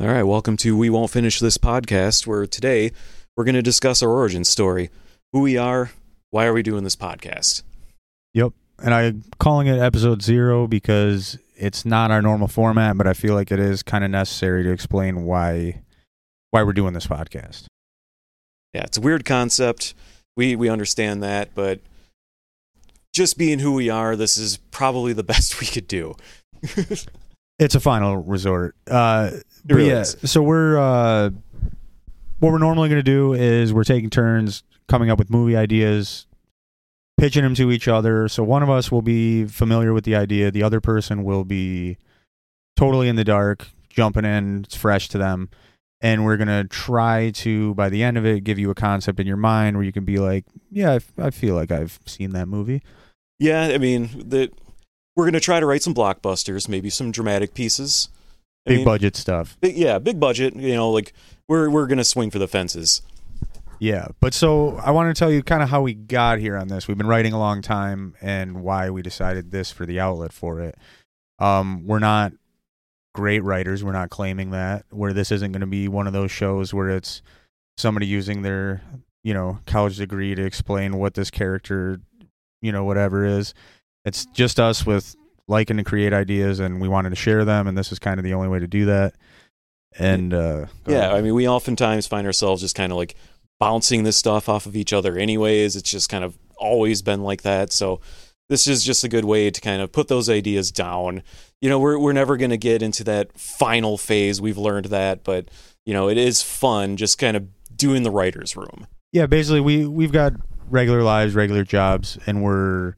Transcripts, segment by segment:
All right, welcome to We Won't Finish This podcast, where today we're going to discuss our origin story who we are, why are we doing this podcast? Yep. And I'm calling it episode zero because it's not our normal format, but I feel like it is kind of necessary to explain why why we're doing this podcast. Yeah, it's a weird concept. We we understand that, but just being who we are, this is probably the best we could do. It's a final resort. Uh, but really yeah, is. so we're uh, what we're normally going to do is we're taking turns coming up with movie ideas, pitching them to each other. So one of us will be familiar with the idea, the other person will be totally in the dark, jumping in. It's fresh to them, and we're gonna try to by the end of it give you a concept in your mind where you can be like, yeah, I, f- I feel like I've seen that movie. Yeah, I mean, the, we're going to try to write some blockbusters, maybe some dramatic pieces. I Big mean, budget stuff. big- yeah, big budget. You know, like we're we're going to swing for the fences. Yeah, but so I want to tell you kind of how we got here on this. We've been writing a long time and why we decided this for the outlet for it. Um, we're not great writers. We're not claiming that. Where this isn't going to be one of those shows where it's somebody using their, you know, college degree to explain what this character, you know, whatever is. It's just us with liking to create ideas and we wanted to share them and this is kind of the only way to do that. And uh Yeah, ahead. I mean, we oftentimes find ourselves just kind of like bouncing this stuff off of each other, anyways. It's just kind of always been like that. So this is just a good way to kind of put those ideas down. You know, we're we're never going to get into that final phase. We've learned that, but you know, it is fun just kind of doing the writers' room. yeah basically we we've got regular lives regular jobs and we're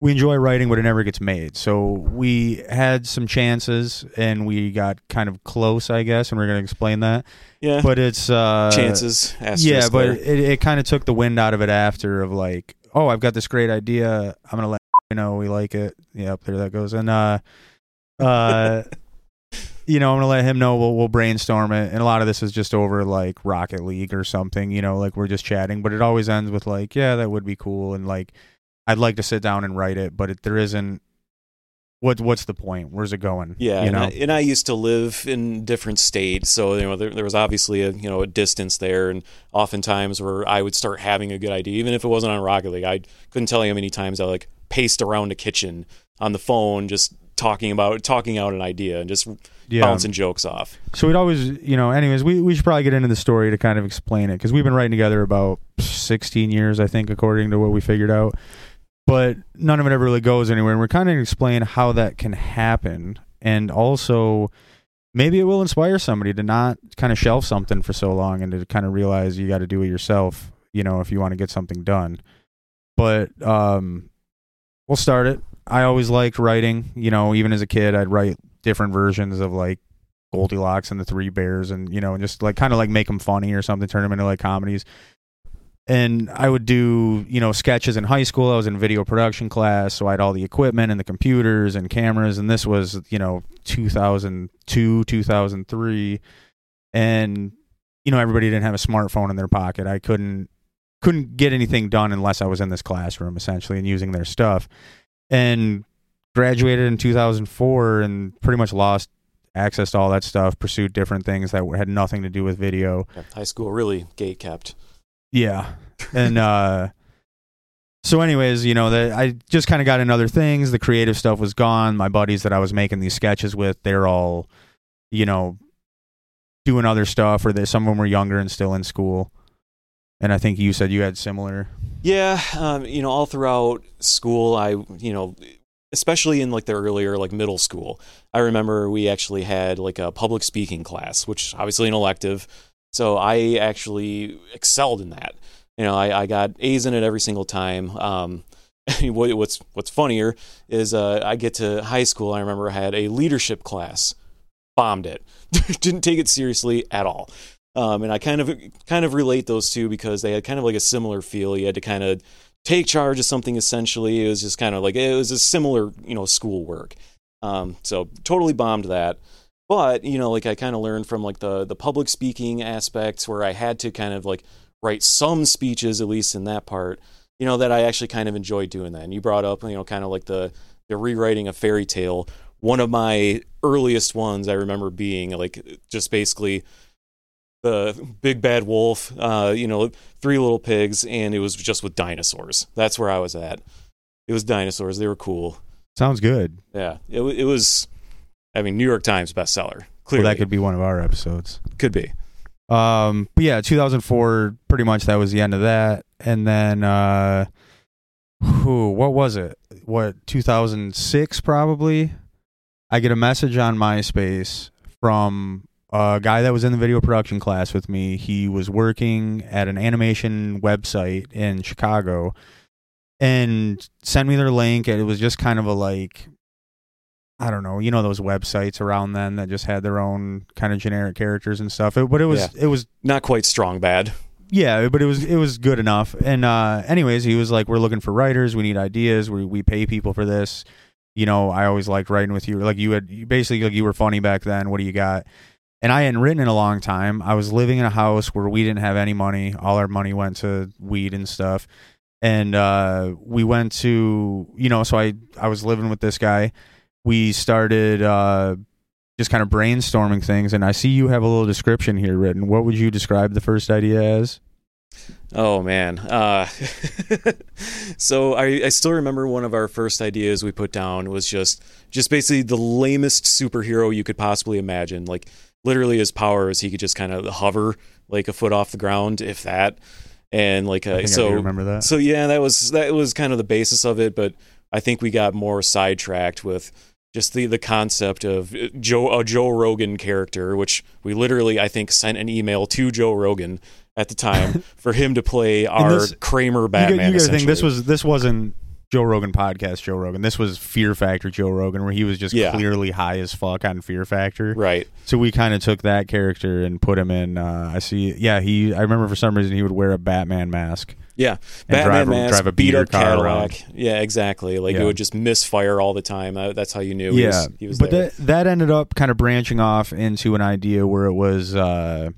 we enjoy writing but it never gets made so we had some chances and we got kind of close i guess and we're going to explain that Yeah, but it's uh chances. yeah but there. it, it kind of took the wind out of it after of like oh i've got this great idea i'm going to let you know we like it yep there that goes and uh uh you know, I'm gonna let him know. We'll we'll brainstorm it, and a lot of this is just over like Rocket League or something. You know, like we're just chatting, but it always ends with like, yeah, that would be cool, and like I'd like to sit down and write it, but it, there isn't. What what's the point? Where's it going? Yeah, you and, know. I, and I used to live in different states, so you know there, there was obviously a you know a distance there, and oftentimes where I would start having a good idea, even if it wasn't on Rocket League, I couldn't tell you how many times I like paced around a kitchen on the phone, just talking about talking out an idea and just yeah. bouncing jokes off. So we'd always, you know. Anyways, we we should probably get into the story to kind of explain it because we've been writing together about 16 years, I think, according to what we figured out. But none of it ever really goes anywhere, and we're kind of explain how that can happen, and also maybe it will inspire somebody to not kind of shelf something for so long and to kind of realize you got to do it yourself, you know, if you want to get something done. But um, we'll start it. I always liked writing. You know, even as a kid, I'd write different versions of like Goldilocks and the Three Bears, and you know, and just like kind of like make them funny or something, turn them into like comedies. And I would do, you know, sketches in high school. I was in video production class, so I had all the equipment and the computers and cameras. And this was, you know, 2002, 2003, and you know, everybody didn't have a smartphone in their pocket. I couldn't couldn't get anything done unless I was in this classroom essentially and using their stuff. And graduated in 2004 and pretty much lost access to all that stuff, pursued different things that had nothing to do with video. High school really gate kept. Yeah. And uh so anyways, you know, that I just kind of got in other things. The creative stuff was gone. My buddies that I was making these sketches with, they're all, you know, doing other stuff or they, some of them were younger and still in school. And I think you said you had similar Yeah, um, you know, all throughout school, I, you know, especially in like the earlier, like middle school, I remember we actually had like a public speaking class, which obviously an elective. So I actually excelled in that. You know, I, I got A's in it every single time. Um, what's what's funnier is uh, I get to high school. I remember I had a leadership class, bombed it, didn't take it seriously at all. Um, and I kind of kind of relate those two because they had kind of like a similar feel. You had to kind of take charge of something essentially. It was just kind of like it was a similar, you know, school work. Um, so totally bombed that. But you know, like I kind of learned from like the the public speaking aspects where I had to kind of like write some speeches at least in that part. You know that I actually kind of enjoyed doing that. And you brought up you know kind of like the the rewriting a fairy tale. one of my earliest ones I remember being like just basically the big bad wolf, uh, you know, three little pigs, and it was just with dinosaurs. That's where I was at. It was dinosaurs. They were cool. Sounds good. Yeah, it, it was. I mean, New York Times bestseller. Well, Clearly, that could be one of our episodes. could be. Um, but yeah, 2004, pretty much that was the end of that. And then, uh, who, what was it? What, 2006 probably? I get a message on MySpace from a guy that was in the video production class with me. He was working at an animation website in Chicago and sent me their link. And it was just kind of a like, I don't know, you know those websites around then that just had their own kind of generic characters and stuff. It, but it was Yeah. it was Not quite strong bad. yeah, but it was it was good enough. And uh anyways, he was like, We're looking for writers, we need ideas, we we pay people for this. You know, I always liked writing with you. Like you had you basically like you were funny back then. What do you got? And I hadn't written in a long time. I was living in a house where we didn't have any money. All our money went to weed and stuff. And uh we went to you know, so I I was living with this guy. We started uh just kind of brainstorming things and I see you have a little description here written. What would you describe the first idea as? Oh man. Uh, so I, I still remember one of our first ideas we put down was just just basically the lamest superhero you could possibly imagine. Like literally his power is he could just kind of hover like a foot off the ground, if that. And like uh, so remember that. so yeah, that was that was kind of the basis of it, but I think we got more sidetracked with just the the concept of uh, Joe a Joe Rogan character, which we literally I think sent an email to Joe Rogan at the time for him to play our this- Kramer you, Batman. you gotta think this was this wasn't Joe Rogan podcast Joe Rogan. This was Fear Factor Joe Rogan where he was just Yeah. clearly high as fuck on Fear Factor. right. So we kind of took that character and put him in uh I see yeah, he I remember for some reason he would wear a Batman mask. Yeah, And Batman drive a- mask, drive a beat beater up car Cadillac. Yeah, exactly. Like Yeah. it would just misfire all the time. Uh, That's how you knew. He yeah. was, he was but there. that that ended up kind of branching off into an idea where it was uh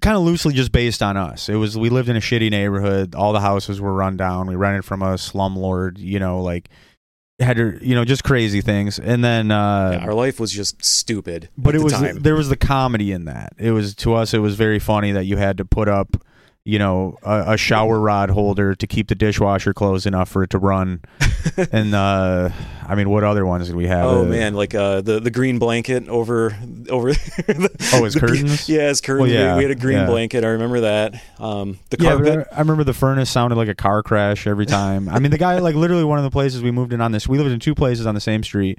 kind of loosely just based on us. It was we lived in a shitty neighborhood. All the houses were run down. We rented from a slumlord. You know, like had to, you know just crazy things. And then, uh, Yeah, our life was just stupid. but it the was time. there was the comedy in that. It was to us. It was very funny that you had to put up. You know, a, a shower rod holder to keep the dishwasher closed enough for it to run, and uh, I mean, what other ones did we have? Oh Uh, man, like uh, the the green blanket over over. the, Oh, his the- curtains? Yeah, his curtains. Well, yeah, we, we had a green yeah. blanket. I remember that. Um, the carpet. I I remember the furnace sounded like a car crash every time. I mean, the guy, like, literally one of the places we moved in on this, we lived in two places on the same street.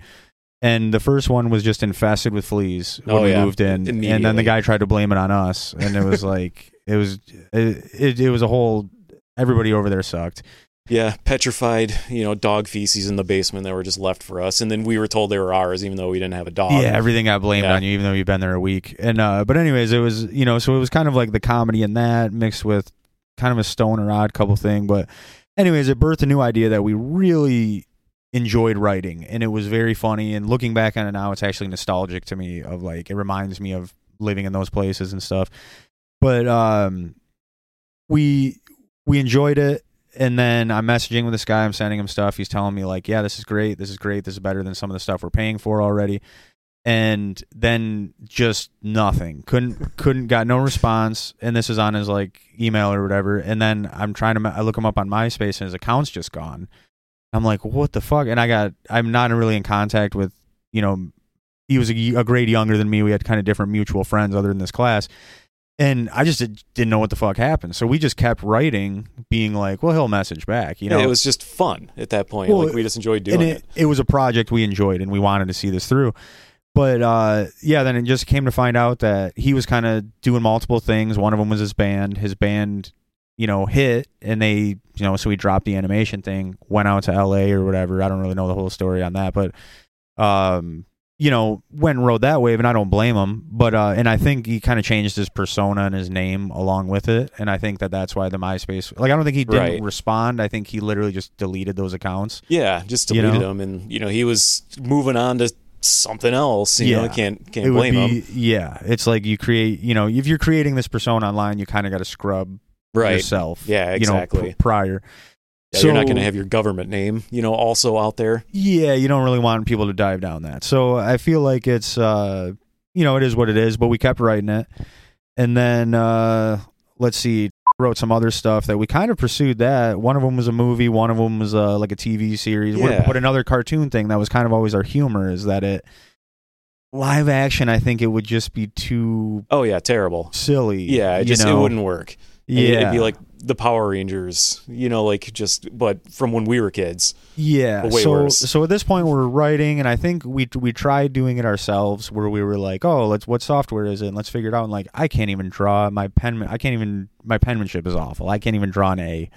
And the first one was just infested with fleas when Oh, we yeah. moved in. And then the guy tried to blame it on us. And it was like, it was, it, it, was a whole, everybody over there sucked. Yeah, petrified. You know, dog feces in the basement that were just left for us, and then we were told they were ours, even though we didn't have a dog. Yeah, everything got blamed Yeah. on you, even though you've been there a week. And uh, but anyways, it was you know, so it was kind of like the comedy in that mixed with kind of a stoner odd couple thing. But anyways, it birthed a new idea that we really enjoyed writing, and it was very funny. And looking back on it now, it's actually nostalgic to me. Of like, it reminds me of living in those places and stuff. But um, we we enjoyed it and then I'm messaging with this guy. I'm sending him stuff. He's telling me like, "Yeah, this is great. This is great. This is better than some of the stuff we're paying for already." And then just nothing. Couldn't couldn't got no response. And this is on his like email or whatever. And then I'm trying to I look him up on MySpace and his account's just gone. I'm like, "What the fuck?" And I got I'm not really in contact with you know. He was a, a grade younger than me. We had kind of different mutual friends other than this class and I just did, didn't know what the fuck happened. So we just kept writing, being like, "Well, he'll message back," you know. it was just fun at that point. Well, like we just enjoyed doing it. it, it was a project we enjoyed, and we wanted to see this through. But uh, yeah, then it just came to find out that he was kind of doing multiple things. One of them was his band. His band, you know, hit, and they, you know, so he dropped the animation thing, went out to L.A. or whatever. I don't really know the whole story on that, but um, you know, went and rode that wave, and I don't blame him. But uh, and I think he kind of changed his persona and his name along with it, and I think that that's why the MySpace. Like, I don't think he didn't Right. respond. I think he literally just deleted those accounts. Yeah, just You deleted know? him, and you know he was moving on to something else. You know, Yeah. can't can't it blame be, him. Yeah, it's like you create. You know, if you're creating this persona online, you kind of got to scrub Right. yourself. Yeah, You know, exactly. pr- prior. Yeah, you're not going to have your government name, you know, also out there. Yeah, you don't really want people to dive down that. So I feel like it's uh you know, it is what it is, but we kept writing it. And then uh let's see, wrote some other stuff that we kind of pursued that. One of them was a movie, one of them was uh like a TV series. Yeah. But another cartoon thing that was kind of always our humor is that it live action I think it would just be too Oh yeah, terrible. silly. Yeah, it just know? it wouldn't work. Yeah. it'd be like the Power Rangers, you know, like just but from when we were kids. Yeah. So worse. so at this point we're writing and I think we we tried doing it ourselves where we were like, "Oh, let's what software is it? And let's figure it out." And like, I can't even draw my pen I can't even my penmanship is awful. I can't even draw an A.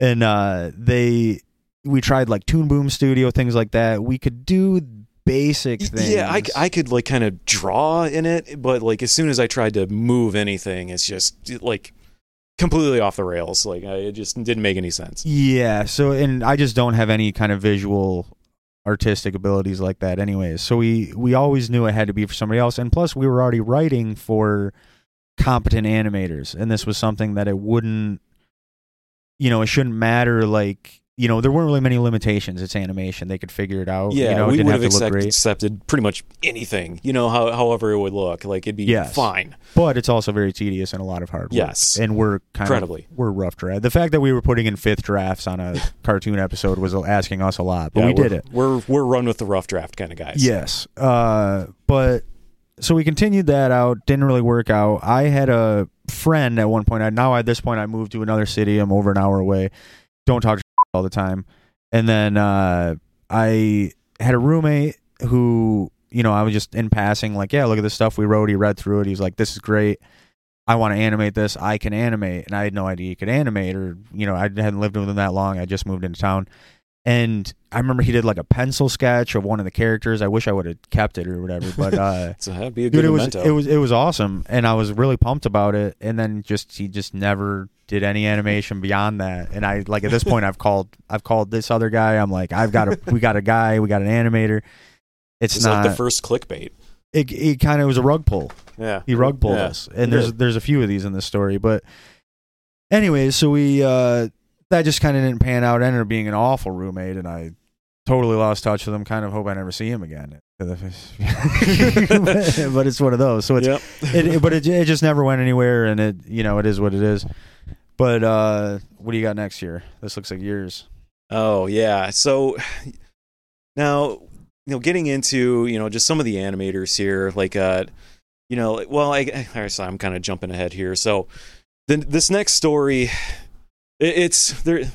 And uh they we tried like Toon Boom Studio things like that. We could do basic things. Yeah, I, I could like kind of draw in it, but like as soon as I tried to move anything, it's just like completely off the rails. Like it just didn't make any sense. Yeah, so and I just don't have any kind of visual artistic abilities like that anyways. So we we always knew it had to be for somebody else and plus we were already writing for competent animators and this was something that it wouldn't you know, it shouldn't matter like you know, there weren't really many limitations. It's animation; they could figure it out. Yeah, you know, we didn't would have have to look accept, great. accepted pretty much anything, you know, how, however it would look. Like it'd be Yes. fine. But it's also very tedious and a lot of hard work. Yes. and we're kind Incredibly. of we're rough draft. The fact that we were putting in fifth drafts on a cartoon episode was asking us a lot, but Yeah, we did it. We're we're run with the rough draft kind of guys. Yes. Uh, but so we continued that out. Didn't really work out. I had a friend at one point. I now at this point I moved to another city. I'm over an hour away. Don't talk all the time. And then uh, I had a roommate who you know I was just in passing like, yeah, look at this stuff we wrote. He read through it. He's like, this is great. I want to animate this. I can animate, and I had no idea he could animate, or you know, I hadn't lived with him that long. I just moved into town, and I remember he did like a pencil sketch of one of the characters. I wish I would have kept it or whatever, but uh, So that'd be a good dude, it was it was it was awesome, and I was really pumped about it. And then just he just never did any animation beyond that. And I like at this point I've called I've called this other guy. I'm like I've got a we got a guy we got an animator. It's, it's not like the first clickbait. it. It kind of was a rug pull. Yeah. He rug pulled Yeah. us, and there's there's a few of these in this story. But anyways, so we uh that just kind of didn't pan out. Ended up being an awful roommate, and I totally lost touch with him. Kind of hope I never see him again. but it's one of those. So it's Yep. it, it- but it, it just never went anywhere, and it you know it is what it is. But uh what do you got next year? This looks like yours. Oh yeah. So now, you know, getting into you know just some of the animators here, like uh, you know, well, I, I so I'm kind of jumping ahead here. So then this next story, it, it's there.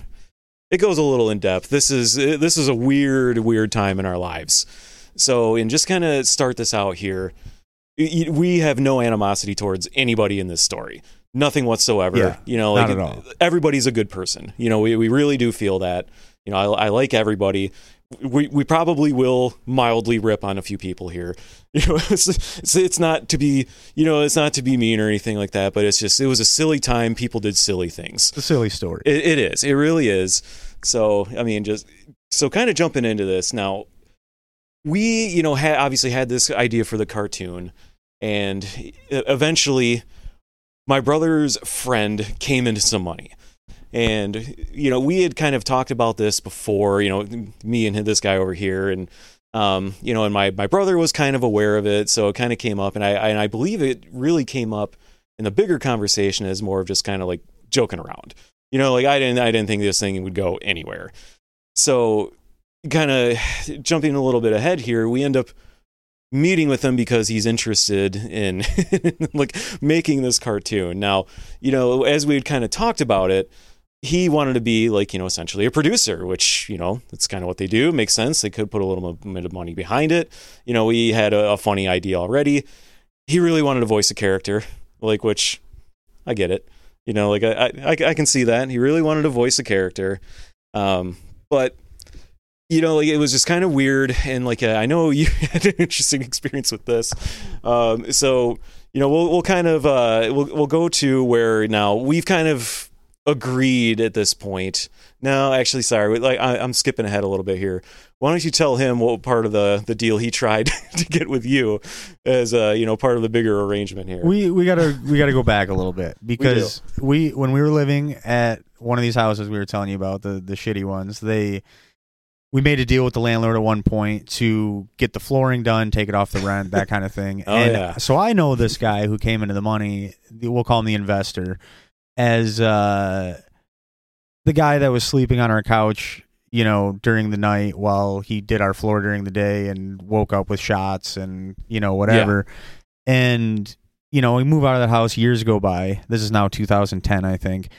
It goes a little in depth. This is this is a weird, weird time in our lives. So, and just kind of start this out here. We have no animosity towards anybody in this story. Nothing whatsoever. Yeah, you know, not at all. everybody's a good person. You know, we, we really do feel that. You know, I, I like everybody. We we probably will mildly rip on a few people here. You know, it's, it's it's not to be you know it's not to be mean or anything like that. But it's just it was a silly time. People did silly things. It's a silly story. It, it is. It really is. So I mean, just so kind of jumping into this now. We you know had obviously had this idea for the cartoon, and eventually, my brother's friend came into some money. And you know, we had kind of talked about this before. You know, me and this guy over here, and um, you know, and my my brother was kind of aware of it, so it kind of came up, and I and I believe it really came up in the bigger conversation as more of just kind of like joking around. You know, like I didn't I didn't think this thing would go anywhere. So, kind of jumping a little bit ahead here, we end up meeting with him because he's interested in like making this cartoon. Now, you know, as we had kind of talked about it, he wanted to be like, you know, essentially a producer, which, you know, that's kind of what they do. Makes sense. They could put a little bit of money behind it. You know, we had a, a funny idea already. He really wanted to voice a character, like, which I get it. You know, like I, I, I can see that. He really wanted to voice a character. Um, but you know, like it was just kind of weird, and like uh, I know you had an interesting experience with this. Um, so you know, we'll we'll kind of uh, we'll we'll go to where now we've kind of agreed at this point. No, actually, sorry. Like I, I'm skipping ahead a little bit here. Why don't you tell him what part of the the deal he tried to get with you as uh, you know part of the bigger arrangement here? We we gotta we gotta go back a little bit because we, when we were living at one of these houses we were telling you about the the shitty ones they we made a deal with the landlord at one point to get the flooring done, take it off the rent, that kind of thing. Oh, and yeah. so I know this guy who came into the money, we'll call him the investor, as uh, the guy that was sleeping on our couch, you know, during the night while he did our floor during the day and woke up with shots and, you know, whatever. And, you know, we move out of that house years go by. This is now 2010, I think.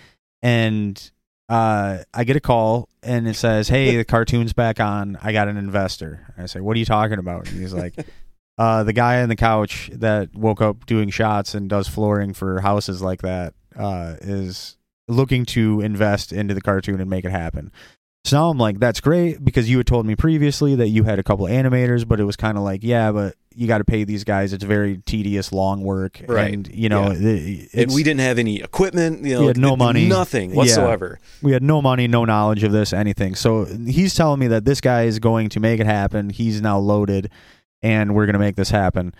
And uh, I get a call and it says, "Hey, the cartoon's back on. I got an investor." I say, "What are you talking about?" And he's like, uh, "The guy on the couch that woke up doing shots and does flooring for houses like that uh, is looking to invest into the cartoon and make it happen." So now I'm like, "That's great," because you had told me previously that you had a couple of animators, but it was kind of like, "Yeah, but you got to pay these guys. It's very tedious, long work, Right. And you know, Yeah. and we didn't have any equipment. You know, We had no money. nothing Yeah. whatsoever. we had no money, no knowledge of this, anything. So he's telling me that this guy is going to make it happen. He's now loaded, and we're going to make this happen.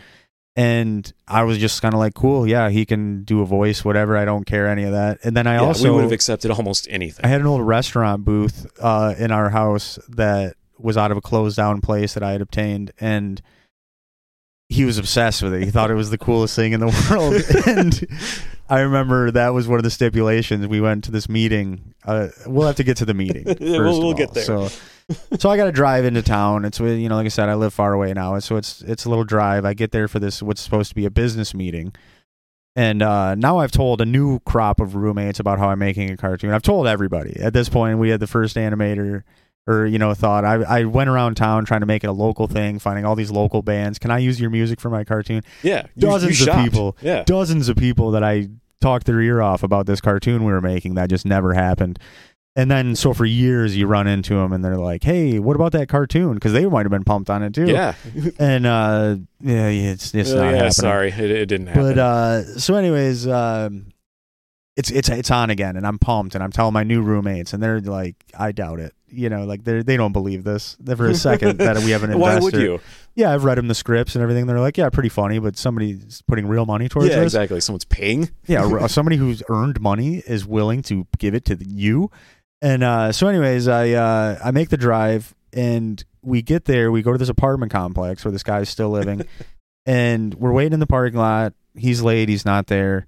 And I was just kind of like, cool, yeah, he can do a voice, whatever. I don't care any of that. And then I Yeah, also we would have accepted almost anything. I had an old restaurant booth uh, in our house that was out of a closed down place that I had obtained, and he was obsessed with it. He thought it was the coolest thing in the world. and I remember that was one of the stipulations. We went to this meeting. Uh, we'll have to get to the meeting. First We'll- we'll get there. So, so I got to drive into town. It's with- you know, like I said, I live far away now, so it's it's a little drive. I get there for this what's supposed to be a business meeting. And uh, now I've told a new crop of roommates about how I'm making a cartoon. I've told everybody. At this point, we had the first animator, or you know, thought I I went around town trying to make it a local thing, finding all these local bands. Can I use your music for my cartoon? yeah, you- you Dozens of shopped. people. Yeah, Dozens of people that I talked their ear off about this cartoon we were making that just never happened. And then, so for years, you run into them and they're like, "Hey, what about that cartoon?" Because they might have been pumped on it too. yeah. And uh, yeah, it's it's Oh, not yeah, happening. sorry, it, it didn't happen. But uh, so, anyways, um, it's it's it's on again, and I'm pumped, and I'm telling my new roommates, and they're like, "I doubt it." You know, like they they don't believe this for a second that we have an investor. Why would you? Yeah, I've read them the scripts and everything. They're like, "Yeah, pretty funny," but somebody's putting real money towards Yeah, this. exactly. Someone's paying. Yeah, somebody who's earned money is willing to give it to you. And uh, so, anyways, I uh, I make the drive, and we get there. We go to this apartment complex where this guy's still living, and we're waiting in the parking lot. He's late. He's not there.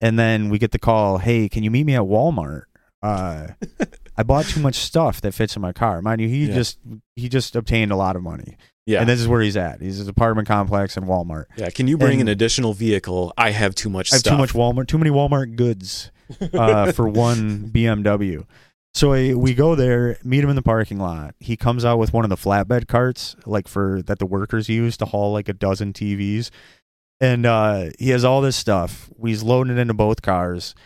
And then we get the call. Hey, can you meet me at Walmart? Uh, I bought too much stuff that fits in my car. Mind you, he Yeah. just he just obtained a lot of money, Yeah, and this is where he's at. He's his apartment complex in Walmart. yeah. Can you bring and- an additional vehicle? I have too much I have stuff. too much Walmart, too many Walmart goods uh, for one BMW. So I, we go there, meet him in the parking lot. He comes out with one of the flatbed carts, like for that the workers use to haul like a dozen TVs, and uh, he has all this stuff. He's loading it into both cars,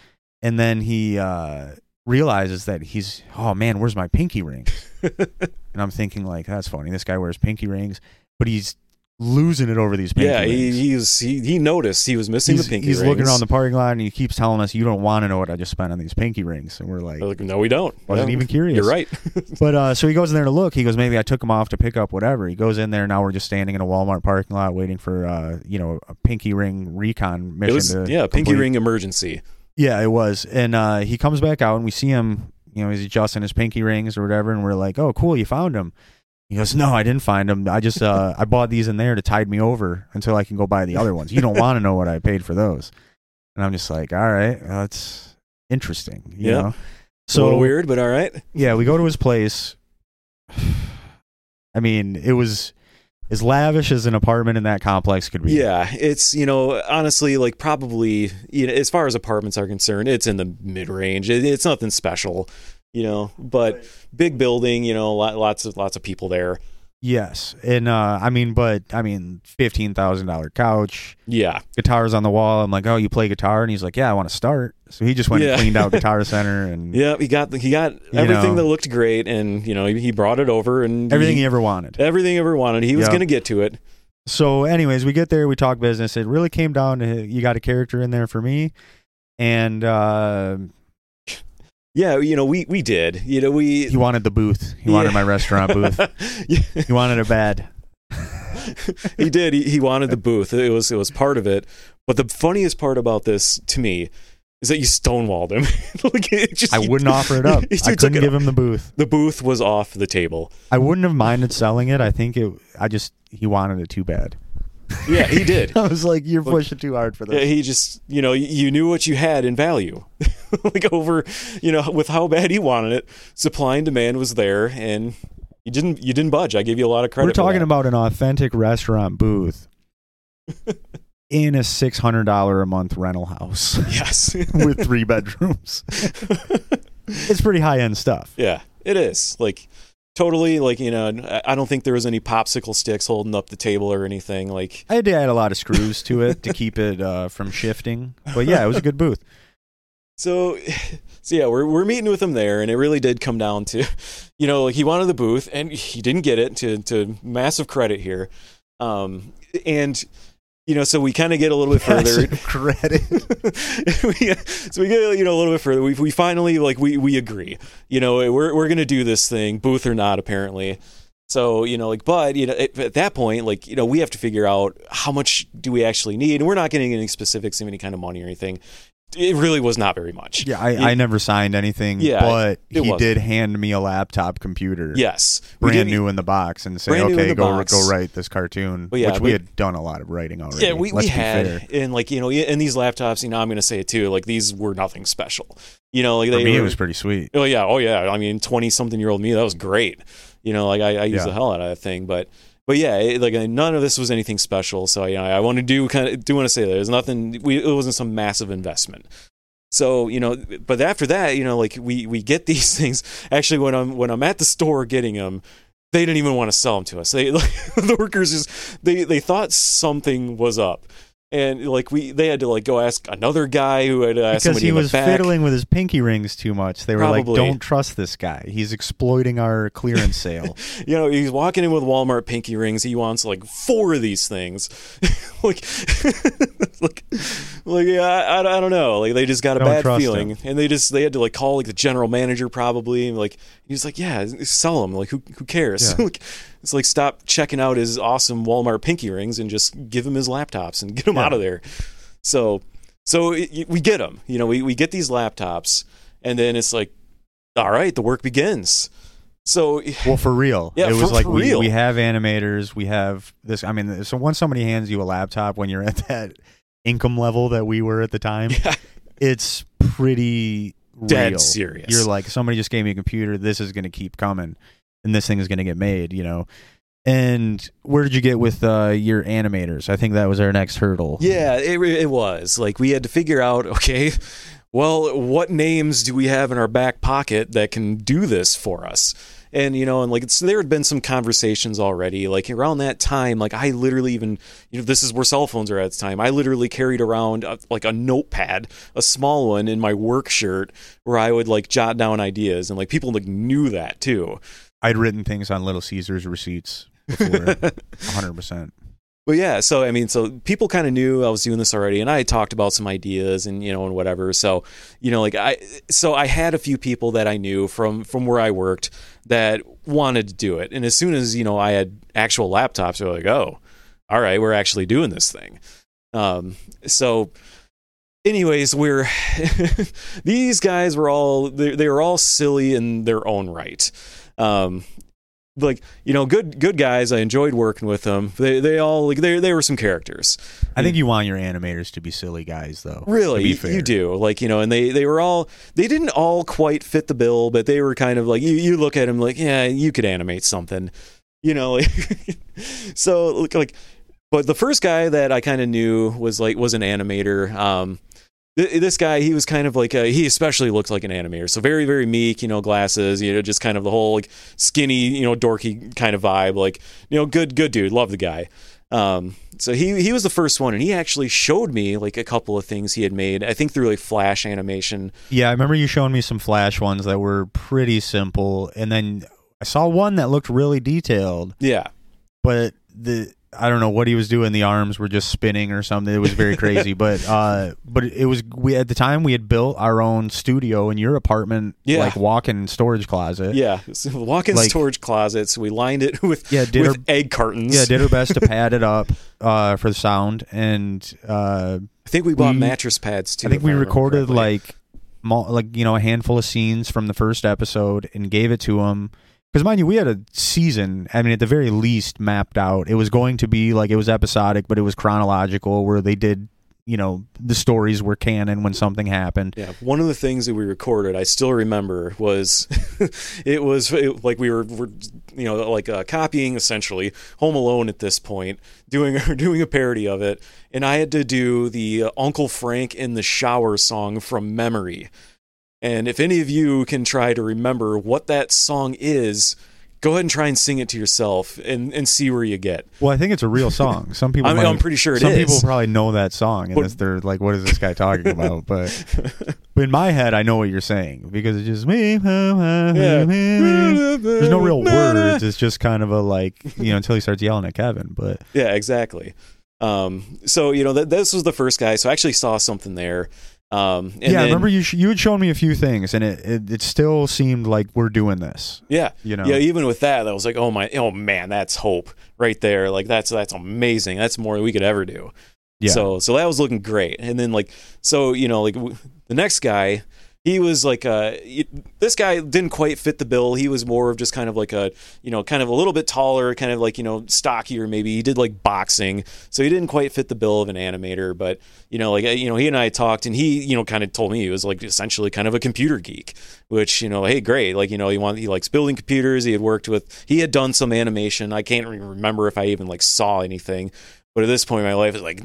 and then he uh, realizes that he's, oh man, where's my pinky ring? and I'm thinking like, that's funny. This guy wears pinky rings, but he's losing it over these pinky yeah, rings he, he he, he noticed he was missing he's, the pinky rings. he's rings. looking around the parking lot and he keeps telling us you don't want to know what I just spent on these pinky rings and we're like like, no, we don't. wasn't No, even curious. You're right. But uh, so he goes in there to look. He goes maybe I took him off to pick up whatever. He goes in there now we're just standing in a Walmart parking lot waiting for uh, you know a pinky ring recon mission. was to yeah, pinky complete. ring emergency. Yeah, it was. And uh, he comes back out and we see him. You know he's adjusting his pinky rings or whatever, and we're like, oh cool, you found him. He goes, no, I didn't find them. I just uh, I bought these in there to tide me over until I can go buy the other ones. You don't want to know what I paid for those. And I'm just like, all right, that's interesting. You Yeah. know? So, weird, but all right. Yeah, we go to his place. I mean, it was as lavish as an apartment in that complex could be. Yeah, it's you know honestly like probably you know as far as apartments are concerned, it's in the mid range. It, it's nothing special, you know. But big building, you know, lots of lots of people there. Yes, and uh, I mean, but I mean, fifteen thousand dollar couch, Yeah, guitars on the wall. I'm like, oh, you play guitar, and he's like, yeah, I want to start. So he just went Yeah. and cleaned out Guitar Center and yeah. He got he got everything know. that looked great, and you know he, he brought it over and everything he, he ever wanted. everything he ever wanted. He was Yeah. going to get to it. So, anyways, we get there, we talk business. It really came down to you got a character in there for me, and uh, yeah, you know, we we did. You know, we He wanted the booth. He wanted Yeah. my restaurant booth. Yeah, He wanted it bad. he did. He, he wanted the booth. It was it was part of it. But the funniest part about this to me is that you stonewalled him. like, it just, I wouldn't offer it up. You I took couldn't it give him the booth. The booth was off the table. I wouldn't have minded selling it. I think it. I just he wanted it too bad. Yeah, he did. I was like, you're pushing too hard for Yeah, this. he just, you know, you knew what you had in value. like over, you know, with how bad he wanted it, supply and demand was there, and you didn't, you didn't budge. I give you a lot of credit. We're talking about an authentic restaurant booth in a six hundred dollar a month rental house yes, with three bedrooms. It's pretty high end stuff. yeah, it is like totally like you know. I- I don't think there was any popsicle sticks holding up the table or anything. Like I had to add a lot of screws to it to keep it uh, from shifting. But yeah, it was a good booth. So, so yeah, we're we're meeting with him there, and it really did come down to, you know, like he wanted the booth, and he didn't get it. To to massive credit here, um, and you know, so we kind of get a little bit further. Massive credit. we, so we get you know a little bit further. We we finally like we we agree. You know, we're we're gonna do this thing, booth or not, apparently. So you know, like, but you know, at, at that point, like, you know, we have to figure out how much do we actually need, and we're not getting any specifics of any kind of money or anything. It really was not very much. Yeah, I, I never signed anything. Yeah, but he wasn't. did hand me a laptop computer. Yes, brand new in the box and say, in okay, go box. go write this cartoon, But yeah, which we- we had done a lot of writing already. Yeah, we, we had, fair. and like you know, and these laptops, you know, I'm gonna say it too. Like these were nothing special. You know, like For they me, were, it was pretty sweet. Oh yeah, oh yeah. I mean, twenty something year old me, that was great. You know, like I, I used Yeah. the hell out of that thing, but but yeah, it, like uh, none of this was anything special. So you know, I want to do kind of do want to say that there's nothing. We it wasn't some massive investment. So you know, but after that, you know, like we we get these things. Actually, when I'm when I'm at the store getting them. They didn't even want to sell them to us. They like, the workers just they they thought something was up, and like we they had to like go ask another guy who had asked Because he was fiddling with his pinky rings too much. They were Probably. like, "Don't trust this guy. He's exploiting our clearance sale." you know, he's walking in with Walmart pinky rings. He wants like four of these things. like, like, like, yeah, I, I don't know. Like, they just got a Don't bad feeling, him. and they just they had to like call like the general manager probably. And, like, he's like, yeah, sell them. Like, who who cares? Yeah. like, it's like stop checking out his awesome Walmart pinky rings and just give him his laptops and get him Yeah. out of there. So, so it, we get them. You know, we we get these laptops, and then it's like, all right, the work begins. So well, for real, Yeah, it was for- like for we, we have animators. We have this. I mean, so once somebody hands you a laptop when you're at that income level that we were at the time, Yeah. it's pretty Dead real. serious. You're like, somebody just gave me a computer. This is going to keep coming, and this thing is going to get made. You know. And where did you get with uh, your animators? I think that was our next hurdle. Yeah, it, it was. Like we had to figure out, okay, well, what names do we have in our back pocket that can do this for us? And you know, and like it's there had been some conversations already. Like around that time, like I literally even, you know, this is where cell phones are at the time. I literally carried around a, like a notepad, a small one in my work shirt, where I would like jot down ideas, and like people like knew that too. I'd written things on Little Caesars receipts before, hundred percent. But yeah, so I mean, so people kind of knew I was doing this already, and I talked about some ideas and you know and whatever. So you know, like I, so I had a few people that I knew from from where I worked that wanted to do it, and as soon as you know I had actual laptops, they're like, oh, all right, we're actually doing this thing. Um, so. Anyways, we're these guys were all they, they were all silly in their own right. Um, like you know, good good guys. I enjoyed working with them. They they all like they they were some characters. I think you want your animators to be silly guys, though. Really, you- do. Like you know, and they they were all they didn't all quite fit the bill, but they were kind of like you. You look at them like, yeah, you could animate something. You know, like so like like. But the first guy that I kind of knew was like was an animator. Um, this guy he was kind of like a, he especially looked like an animator. So very very meek you know glasses you know just kind of the whole like skinny you know dorky kind of vibe like you know good good dude love the guy. Um so he he was the first one and he actually showed me like a couple of things he had made i think through like flash animation. Yeah, I remember you showing me some flash ones that were pretty simple, and then I saw one that looked really detailed, yeah. But the I don't know what he was doing. The arms were just spinning or something. It was very crazy. but uh, but it was we at the time we had built our own studio in your apartment, Yeah. like walk-in storage closet. Yeah, so walk-in Like- storage closets. We lined it with Yeah, did with our- egg cartons. Yeah, did our best to pad it up uh, for the sound, and uh, I think we bought we- mattress pads too. I think we remember recorded correctly. like like you know a handful of scenes from the first episode and gave it to him because mind you we had a season i mean at the very least mapped out it was going to be like it was episodic but it was chronological where they did you know the stories were canon when something happened Yeah, one of the things that we recorded, I still remember, was it was it, like we were, were you know like uh, copying essentially Home Alone at this point, doing doing a parody of it, and I had to do the uh, Uncle Frank in the shower song from memory. And if any of you can try to remember what that song is, go ahead and try and sing it to yourself and, and see where you get. well i think it's a real song some people I'm, might- I'm pretty sure it is. some people probably know that song and they're like what is this guy talking about but but in my head i know what you're saying because it's just me Yeah. there's no real words it's just kind of a like you know until he starts yelling at kevin but Yeah, exactly. Um, so you know, th- this was the first guy. So I actually saw something there. Um, and yeah, I remember you sh- you had shown me a few things, and it, it it still seemed like we're doing this. Yeah, You know, yeah. Even with that, I was like, oh my, oh man, that's hope right there. Like that's that's amazing. That's more than we could ever do. yeah. So so that was looking great. And then like so you know like w- the next guy, he was like y- this guy didn't quite fit the bill. He was more of just kind of like a you know kind of a little bit taller, kind of like you know stockier maybe. He did like boxing, so he didn't quite fit the bill of an animator. But you know like you know he and I talked, and he you know kind of told me he was like essentially kind of a computer geek, which you know hey great like you know he want he likes building computers. He had worked with he had done some animation. I can't even remember if I even like saw anything. But at this point in my life, is like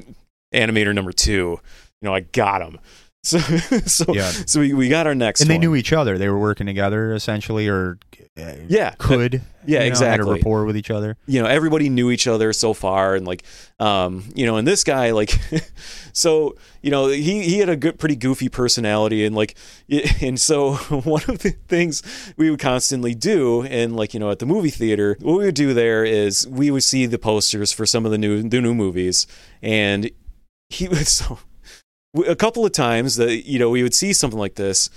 animator number two. You know, I got him. So, so, Yeah. so we, we got our next and they one. knew each other. They were working together essentially, or uh, yeah, could yeah, know, had a exactly. rapport with each other. you know, everybody knew each other so far, and like, um, you know, and this guy, like, so you know, he he had a good, pretty goofy personality, and like, and so one of the things we would constantly do, and like, you know, at the movie theater, what we would do there is we would see the posters for some of the new the new movies, and he was so a couple of times that you know we would see something like this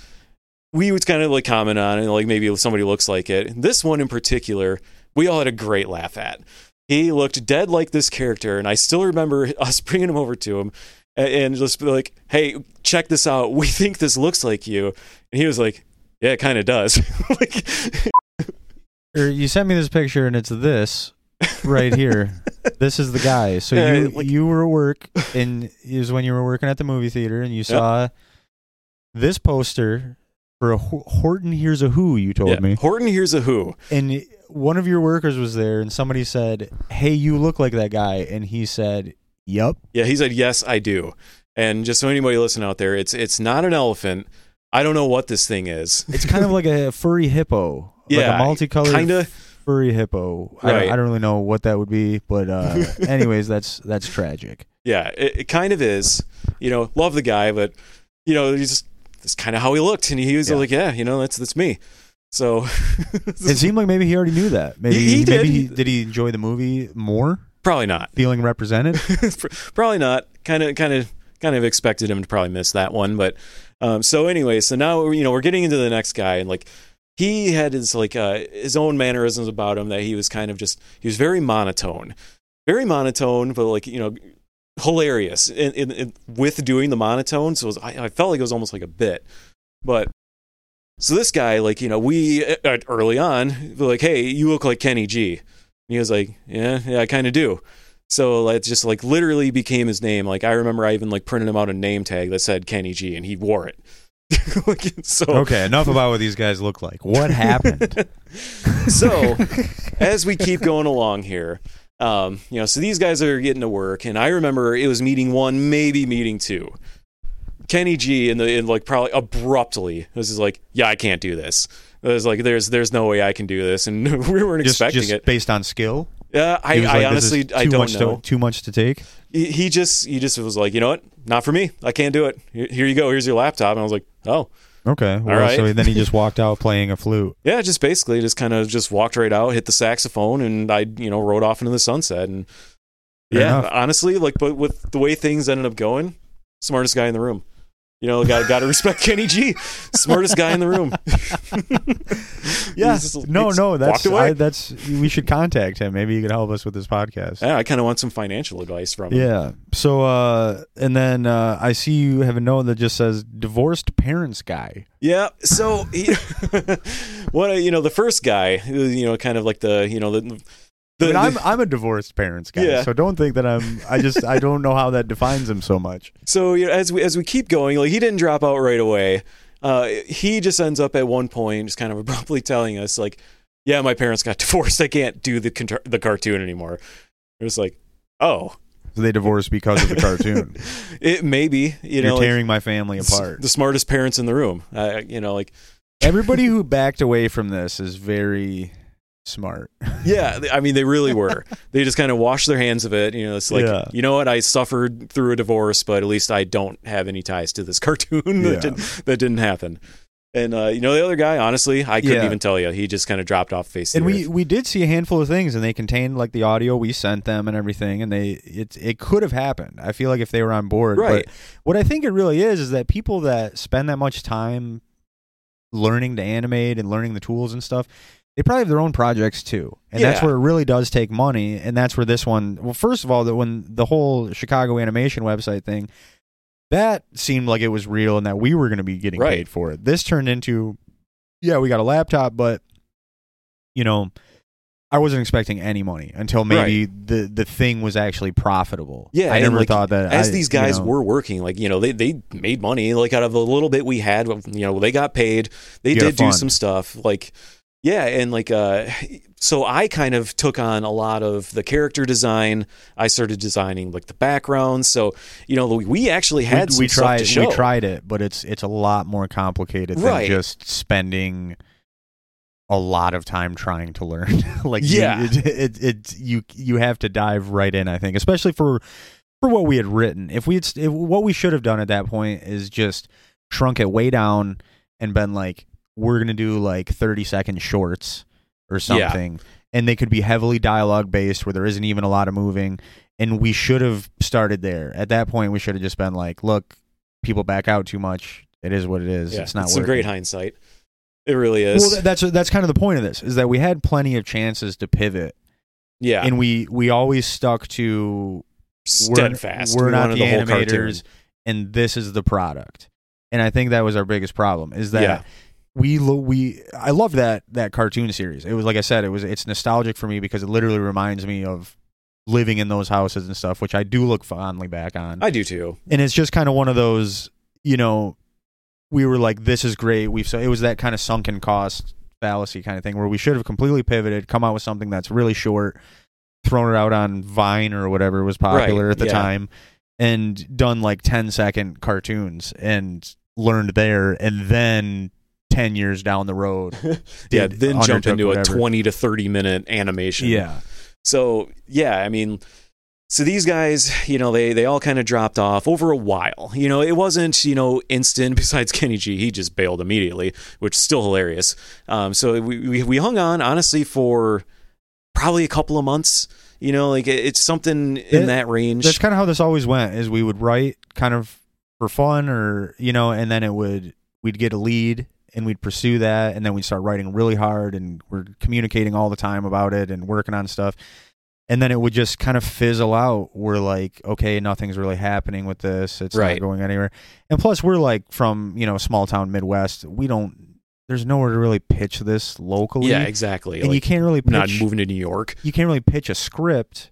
we would kind of like comment on it like maybe somebody looks like it. This one in particular we all had a great laugh at. He looked dead like this character and i still remember us bringing him over to him and just be like hey check this out. We think this looks like you. And he was like yeah it kind of does. Like you sent me this picture, and it's this right here. this is the guy. So Yeah, you like- you were at work, and it was when you were working at the movie theater, and you saw this poster for a Horton Hears a Who. You told yeah. me. horton hears a who and one of your workers was there and somebody said hey you look like that guy and he said yep Yeah, he said yes, I do. And just so anybody listening out there, it's it's not an elephant. I don't know what this thing is. it's kind of like a furry hippo like Yeah, a multicolored kinda. Furry hippo I, Right. I don't really know what that would be but uh anyways that's that's tragic Yeah, it, it kind of is. You know, love the guy, but you know, he's just that's kind of how he looked, and he was Yeah. like, yeah, you know, that's that's me. So it seemed like maybe he already knew that maybe He- he maybe did. he did he enjoy the movie more probably not. feeling represented probably not. Kind of, kind of, kind of expected him to probably miss that one, but um, so anyway, so now you know we're getting into the next guy, and like he had his like uh, his own mannerisms about him that he was kind of just he was very monotone, very monotone, but like you know hilarious in, in, in, with doing the monotone. So was, I, I felt like it was almost like a bit, but. So this guy, like you know, we uh, early on, like, "Hey, you look like Kenny G," and he was like, "Yeah, yeah, I kind of do." So it just like literally became his name. Like I remember I even like printed him out a name tag that said Kenny G and he wore it. so okay enough about what these guys look like what happened so as we keep going along here, um, you know, so these guys are getting to work, and I remember it was meeting one, maybe meeting two. Kenny G in the in like probably abruptly this is like, yeah, I can't do this. It was like there's there's no way I can do this, and we weren't just, expecting just it. based on skill Yeah, I, I like, "This is honestly I too don't much know. to, too much to take he, he just he just was like, you know what, not for me. I can't do it. Here, here you go. Here's your laptop. And I was like, oh, Okay. Well, right. So then he just walked out playing a flute. yeah. Just basically just kind of just walked right out, hit the saxophone, and I you know rode off into the sunset. And Fair yeah, enough. honestly, like, but with the way things ended up going, smartest guy in the room. You know, got got to respect Kenny G, smartest guy in the room. Yeah. Just- No, no, that's. I, that's we should contact him. Maybe he could help us with this podcast. yeah, I kind of want some financial advice from him. Yeah. So, uh, and then uh, I see you have a note that just says divorced parents guy. Yeah. So, he, what you know, the first guy, who, you know, kind of like the you know the. The, I mean, I'm I'm a divorced parents guy, Yeah. so don't think that I'm. I just I don't know how that defines him so much. so you know, as we as we keep going, like he didn't drop out right away. Uh, he just ends up at one point, just kind of abruptly telling us, like, "Yeah, my parents got divorced. I can't do the con- the cartoon anymore." It was like, "Oh, So they divorced because of the cartoon. it maybe you You know are like, tearing my family apart. the smartest parents in the room. Uh, you know, like Everybody who backed away from this is very smart. Yeah, I mean they really were. they just kind of washed their hands of it. You know, it's like Yeah. you know what? I suffered through a divorce, but at least I don't have any ties to this cartoon Yeah. that didn't that didn't happen. And uh, you know the other guy, honestly, I couldn't Yeah. even tell you. He just kind of dropped off face. and the we earth. we did see a handful of things and they contained like the audio we sent them and everything and they it it could have happened i feel like if they were on board Right. but what i think it really is is that people that spend that much time learning to animate and learning the tools and stuff they probably have their own projects too and that's where it really does take money and that's where this one well first of all that when the whole chicago animation website thing that seemed like it was real and that we were going to be getting Right. paid for it this turned into yeah we got a laptop but you know I wasn't expecting any money until maybe the the thing was actually profitable. Yeah, I never like, thought that. as I- these you guys know, were working, like you know, they they made money like out of the little bit we had. You know, they got paid. They You did do some stuff like. Yeah, and like uh so I kind of took on a lot of the character design. I started designing like the backgrounds. So, you know, we- we actually had we, some we stuff tried to show. we tried it, but it's it's a lot more complicated Right. than just spending a lot of time trying to learn. like you- Yeah. it, it, it you you have to dive right in. I think, especially for for what we had written. If we had, if, what we should have done at that point is just shrunk it way down and been like, we're gonna do like thirty second shorts or Yeah. something, and they could be heavily dialogue based where there isn't even a lot of moving. And we should have started there. At that point, we should have just been like, look, people back out too much. It is what it is. Yeah, it's not some working. great hindsight. It really is. Well, that's that's kind of the point of this is that we had plenty of chances to pivot, yeah, and we we always stuck to steadfast. We're, we're We not the, whole cartoon. animators, and this is the product. And I think that was our biggest problem is that Yeah. We we I love that that cartoon series. It was like I said, it was it's nostalgic for me because it literally reminds me of living in those houses and stuff, which I do look fondly back on. I do too. and it's just kind of one of those, you know, we were like, this is great. We've so it was that kind of sunken cost fallacy kind of thing where we should have completely pivoted, come out with something that's really short, thrown it out on Vine or whatever was popular Right, at the yeah. time, and done like 10 second cartoons and learned there, and then. 10 years down the road yeah, then jump into whatever. a 20 to 30 minute animation. yeah So, yeah, I mean, so these guys, you know, they they all kind of dropped off over a while. You know, it wasn't, you know, instant besides Kenny G, he just bailed immediately, which is still hilarious. Um so we we, we hung on honestly for probably a couple of months. You know, like it, it's something in That- that range. that's kind of how this always went is we would write kind of for fun or you know and then it would we'd get a lead and we'd pursue that and then we'd start writing really hard and we're communicating all the time about it and working on stuff and then it would just kind of fizzle out we're like okay nothing's really happening with this it's Right. not going anywhere and plus we're like from you know small town midwest we don't there's nowhere to really pitch this locally yeah, exactly. and Like, you can't really pitch not moving to New York. you can't really pitch a script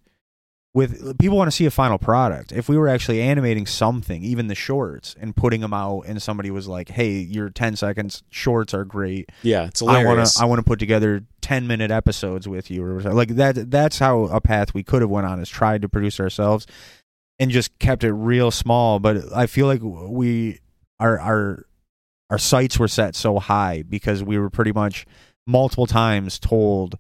with people want to see a final product. If we were actually animating something, even the shorts, and putting them out, and somebody was like, "Hey, your ten seconds shorts are great. Yeah, it's I want hilarious. to I want to put together ten minute episodes with you," or something. like that. That's how a path we could have went on is tried to produce ourselves and just kept it real small. But I feel like we our our our sights were set so high because we were pretty much multiple times told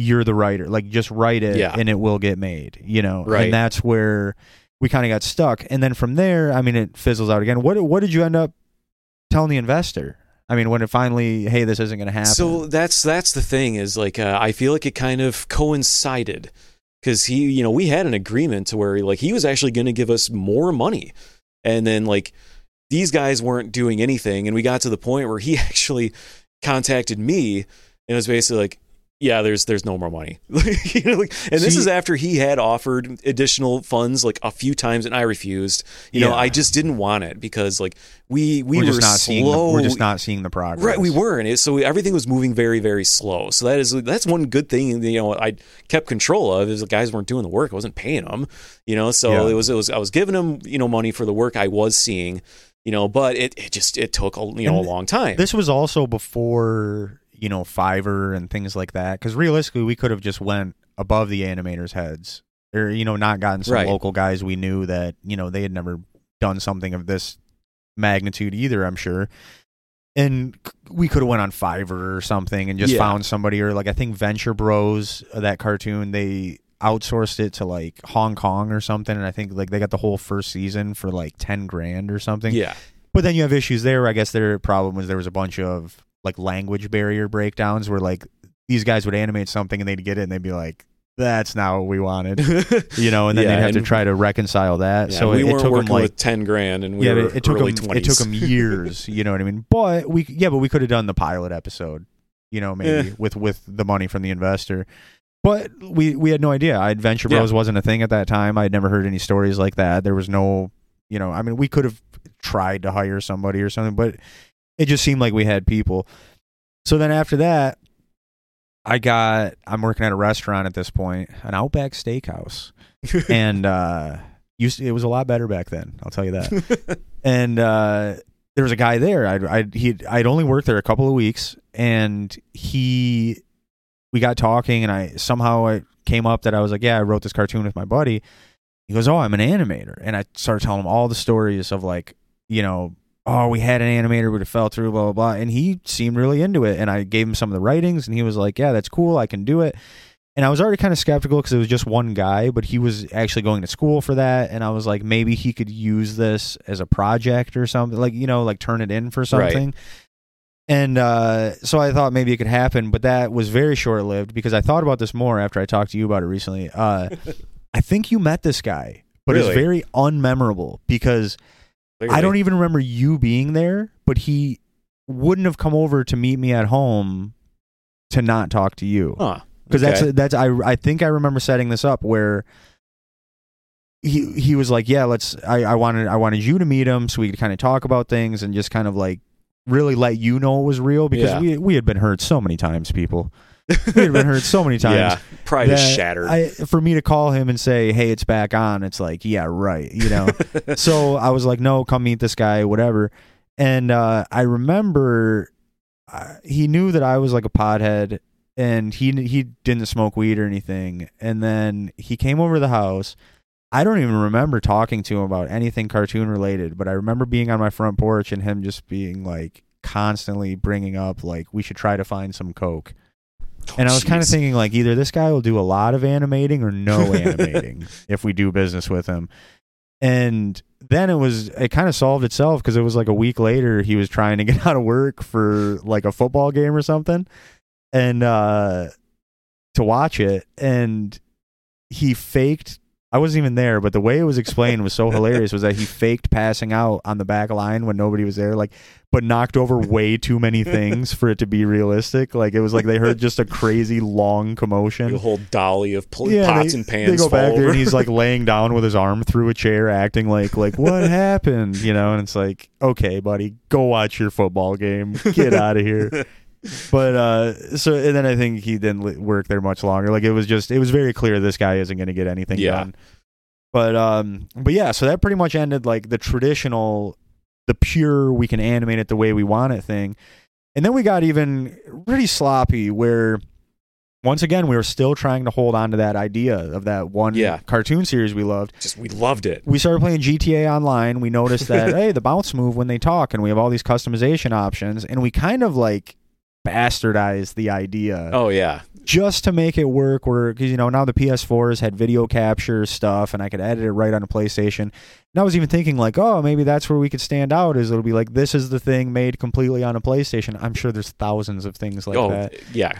you're the writer. Like just write it Yeah. and it will get made you know? Right. and that's where we kind of got stuck. And then from there i mean it fizzles out again. What what did you end up telling the investor? I mean when it finally hey this isn't going to happen. So that's that's the thing is like uh, I feel like it kind of coincided. Because he, you know, we had an agreement to where like he was actually going to give us more money, and then like these guys weren't doing anything, and we got to the point where he actually contacted me and it was basically like yeah, there's there's no more money. you know, like, and this See- is after he had offered additional funds like a few times, and I refused. You know, I just didn't want it because like we we we're were just not seeing. The, slow. we're just not seeing the progress. Right, we were, and it, so everything was moving very, very slow. So that is that's one good thing. You know, I kept control of is the guys weren't doing the work. I wasn't paying them. You know, so Yeah. it was it was I was giving them you know money for the work I was seeing. You know, but it, it just it took a you know And a long time. This was also before you know Fiverr and things like that. Because realistically, we could have just went above the animators' heads, or you know, not gotten some Right. local guys we knew that you know they had never done something of this magnitude either. I'm sure. And we could have went on Fiverr or something and just Yeah. found somebody, or like I think Venture Bros, uh, that cartoon, they outsourced it to like Hong Kong or something, and I think like they got the whole first season for like ten grand or something. yeah, But then you have issues there. I guess their problem was there was a bunch of like language barrier breakdowns where like these guys would animate something and they'd get it and they'd be like, "That's not what we wanted," you know, and then Yeah, they'd have to try to reconcile that. Yeah, so we it, it took them like with ten grand, and we yeah, were but it took them it took them years. You know what I mean? But we yeah, but we could have done the pilot episode. You know, maybe Eh. with with the money from the investor. But we we had no idea. I Adventure Yeah. Bros wasn't a thing at that time. I had never heard any stories like that. There was no, you know, I mean, we could have tried to hire somebody or something, but it just seemed like we had people. So then after that, I got I'm working at a restaurant at this point, an Outback Steakhouse, and uh, used it was a lot better back then. I'll tell you that and uh, there was a guy there. I'd, I'd he I'd only worked there a couple of weeks, and he we got talking, and I somehow it came up that I was like, yeah, I wrote this cartoon with my buddy. He goes, oh, I'm an animator, and I started telling him all the stories of like, you know. Oh, we had an animator, but it fell through, blah blah blah. And he seemed really into it. And I gave him some of the writings, and he was like, "Yeah, that's cool. I can do it." And I was already kind of skeptical because it was just one guy, but he was actually going to school for that. And I was like, maybe he could use this as a project or something, like, you know, like turn it in for Right. something. And uh, so I thought maybe it could happen, but that was very short lived because I thought about this more after I talked to you about it recently. Uh, I think you met this guy, but it's very unmemorable because I don't even remember you being there, but he wouldn't have come over to meet me at home to not talk to you Huh. because Okay. that's that's I I think I remember setting this up where he he was like, yeah, let's. I I wanted I wanted you to meet him so we could kind of talk about things and just kind of like really let you know it was real because Yeah. we we had been hurt so many times, people. We had been hurt so many times. yeah, pride is shattered. I, for me to call him and say, "Hey, it's back on," it's like, yeah, right, you know. so I was like, "No, come meet this guy, whatever." And uh, I remember uh, he knew that I was like a pothead, and he he didn't smoke weed or anything. And then he came over to the house. I don't even remember talking to him about anything cartoon related, but I remember being on my front porch and him just being like constantly bringing up like we should try to find some coke. And I was kind of thinking like either this guy will do a lot of animating or no animating if we do business with him. And then it was it kind of solved itself because it was like a week later he was trying to get out of work for like a football game or something and uh to watch it and he faked I wasn't even there, but the way it was explained was so hilarious was that he faked passing out on the back line when nobody was there, like but knocked over way too many things for it to be realistic. Like it was like they heard just a crazy long commotion. the whole dolly of pl- Yeah, pots they, and pans They go back there and he's like laying down with his arm through a chair, acting like like what happened, you know? And it's like, okay, buddy, go watch your football game. Get out of here. But uh, so and then I think he didn't work there much longer. Like it was just, it was very clear this guy isn't going to get anything Yeah. done. But um, but yeah, so that pretty much ended like the traditional, the pure we can animate it the way we want it thing, and then we got even pretty sloppy where. Once again, we were still trying to hold on to that idea of that one Yeah. cartoon series we loved Just we loved it. we started playing GTA Online. We noticed that hey, the bounce move when they talk, and we have all these customization options, and we kind of like bastardized the idea Oh yeah, just to make it work. Where because you know now the PS4s had video capture stuff, and I could edit it right on a PlayStation. And I was even thinking like, oh, maybe that's where we could stand out. Is it'll be like this is the thing made completely on a PlayStation. I'm sure there's thousands of things like oh that. yeah.